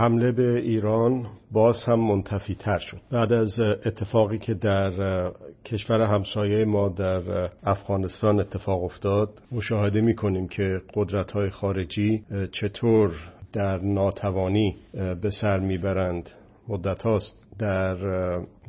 حمله به ایران باز هم منتفی تر شد. بعد از اتفاقی که در کشور همسایه ما در افغانستان اتفاق افتاد مشاهده می کنیم که قدرت های خارجی چطور در ناتوانی به سر می‌برند. مدت هاست در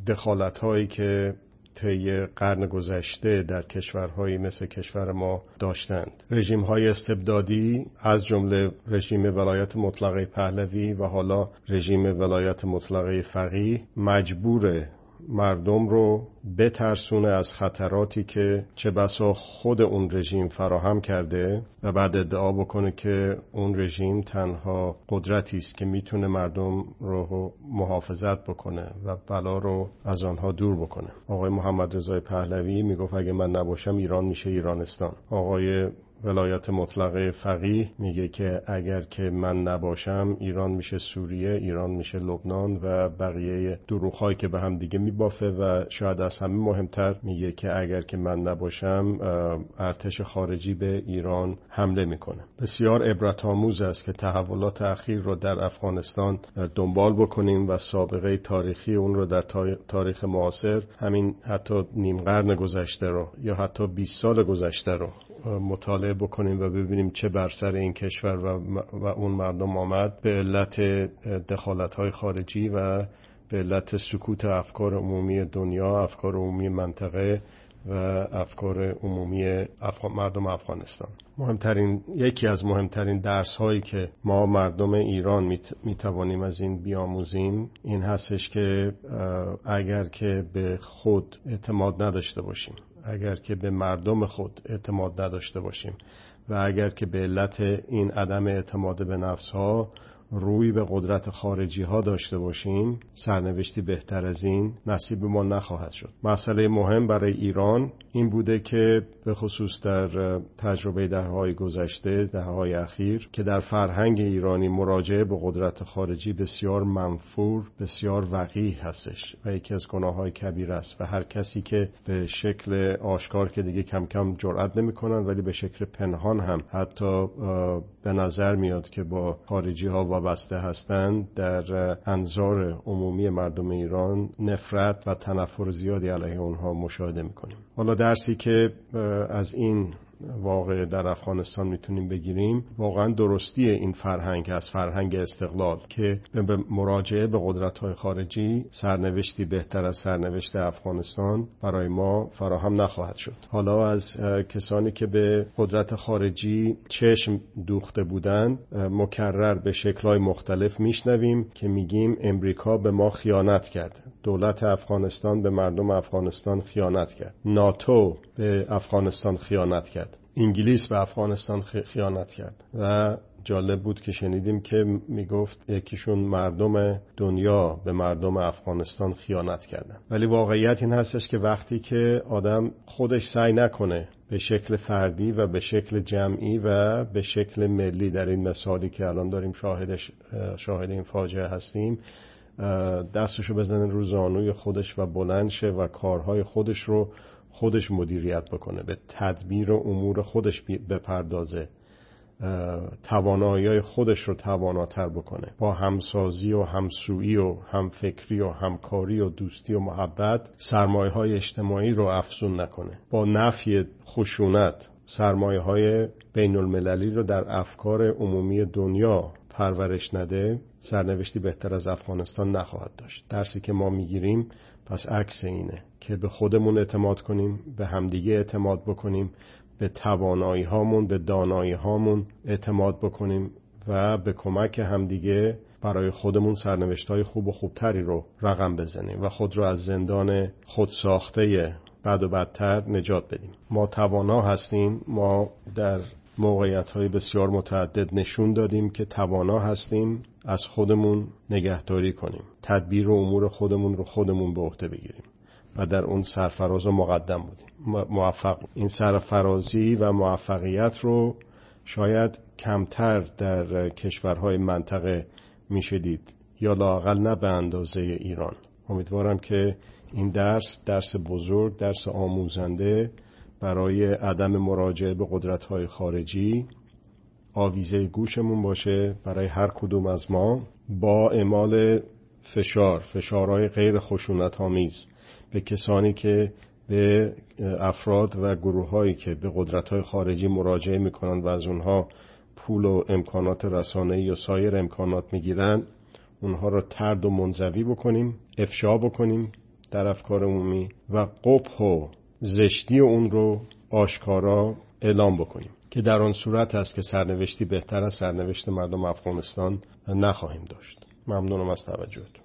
دخالت هایی که طی قرن گذشته در کشورهایی مثل کشور ما داشتند. رژیم های استبدادی از جمله رژیم ولایت مطلقه پهلوی و حالا رژیم ولایت مطلقه فقیه مجبور مردم رو بترسونه از خطراتی که چه بسا خود اون رژیم فراهم کرده و بعد ادعا بکنه که اون رژیم تنها قدرتی است که می‌تونه مردم رو محافظت بکنه و بلا رو از آنها دور بکنه. آقای محمد رضای پهلوی می‌گفت اگه من نباشم ایران میشه ایرانستان. آقای ولایت مطلقه فقیه میگه که اگر که من نباشم ایران میشه سوریه ایران میشه لبنان و بقیه دروغهایی که به هم دیگه میبافه و شاید از همه مهمتر میگه که اگر که من نباشم ارتش خارجی به ایران حمله می‌کنه. بسیار عبرت آموز است که تحولات اخیر رو در افغانستان دنبال بکنیم و سابقه تاریخی اون رو در تاریخ معاصر همین حتی نیم قرن گذشته رو یا حتی 20 سال گذشته رو مطالعه بکنیم و ببینیم چه بر سر این کشور و, و اون مردم آمد. به علت دخالت های خارجی و به علت سکوت افکار عمومی دنیا افکار عمومی منطقه و افکار عمومی مردم افغانستان. مهمترین یکی از مهمترین درس هایی که ما مردم ایران می توانیم از این بیاموزیم این هستش که اگر که به خود اعتماد نداشته باشیم. اگر که به مردم خود اعتماد نداشته باشیم و اگر که به علت این عدم اعتماد به نفس ها روی به قدرت خارجی ها داشته باشیم سرنوشتی بهتر از این نصیب ما نخواهد شد. مسئله مهم برای ایران این بوده که به خصوص در تجربه ده های گذشته ده های اخیر که در فرهنگ ایرانی مراجعه به قدرت خارجی بسیار منفور بسیار وقیح هستش و یکی از گناه های کبیر است و هر کسی که به شکل آشکار که دیگه کم کم جرأت نمی‌کنن ولی به شکل پنهان هم حتی به نظر میاد که با خارجی ها وابسته هستند در انظار عمومی مردم ایران نفرت و تنفر زیادی علیه اونها مشاهده می‌کنیم. حالا درسی که از این واقع در افغانستان می‌تونیم بگیریم. واقعا درستی این فرهنگ از فرهنگ استقلال که به مراجعه به قدرت های خارجی سرنوشتی بهتر از سرنوشت افغانستان برای ما فراهم نخواهد شد. حالا از کسانی که به قدرت خارجی چشم دوخته بودند مکرر به شکلهای مختلف میشنویم که میگیم امریکا به ما خیانت کرد. دولت افغانستان به مردم افغانستان خیانت کرد. ناتو به افغانستان خیانت کرد. انگلیس به افغانستان خیانت کرد. و جالب بود که شنیدیم که می‌گفت یکیشون مردم دنیا به مردم افغانستان خیانت کردن. ولی واقعیت این هستش که وقتی که آدم خودش سعی نکنه به شکل فردی و به شکل جمعی و به شکل ملی در این مثالی که الان داریم شاهدش شاهد این فاجعه هستیم دستشو بزنه رو زانوی خودش و بلند شه و کارهای خودش رو خودش مدیریت بکنه به تدبیر و امور خودش بپردازه توانایی خودش رو تواناتر بکنه. با همسازی و همسویی و همفکری و همکاری و دوستی و محبت سرمایه های اجتماعی رو افزون نکنه. با نفی خشونت سرمایه های بین المللی رو در افکار عمومی دنیا پرورش نده سرنوشتی بهتر از افغانستان نخواهد داشت. درسی که ما می‌گیریم پس عکس اینه که به خودمون اعتماد کنیم به همدیگه اعتماد بکنیم به توانایی هامون به دانایی هامون اعتماد بکنیم و به کمک همدیگه برای خودمون سرنوشت های خوب و خوبتری رو رقم بزنیم و خود رو از زندان خود ساخته بد و بدتر نجات بدیم. ما توانا هستیم ما در موقعیت های بسیار متعدد نشون دادیم که توانا هستیم از خودمون نگهداری کنیم. تدبیر و امور خودمون رو خودمون به عهده بگیریم و در اون سرفراز و مقدم بودیم. موفق این سرفرازی و موفقیت رو شاید کمتر در کشورهای منطقه میشه دید یا لاقل نه به اندازه ایران. امیدوارم که این درس درس بزرگ درس آموزنده برای عدم مراجعه به قدرت خارجی آویزه گوشمون باشه برای هر کدوم از ما با اعمال فشار فشارهای غیر خشونت آمیز به کسانی که به افراد و گروه هایی که به قدرت های خارجی مراجعه می‌کنن و از اونها پول و امکانات رسانه یا سایر امکانات می‌گیرن اونها را ترد و منزوی بکنیم افشا بکنیم در افکار عمومی و قبح و زشتی اون رو آشکارا اعلام بکنیم که در آن صورت است که سرنوشتی بهتر از سرنوشت مردم افغانستان نخواهیم داشت. ممنونم از توجهتون.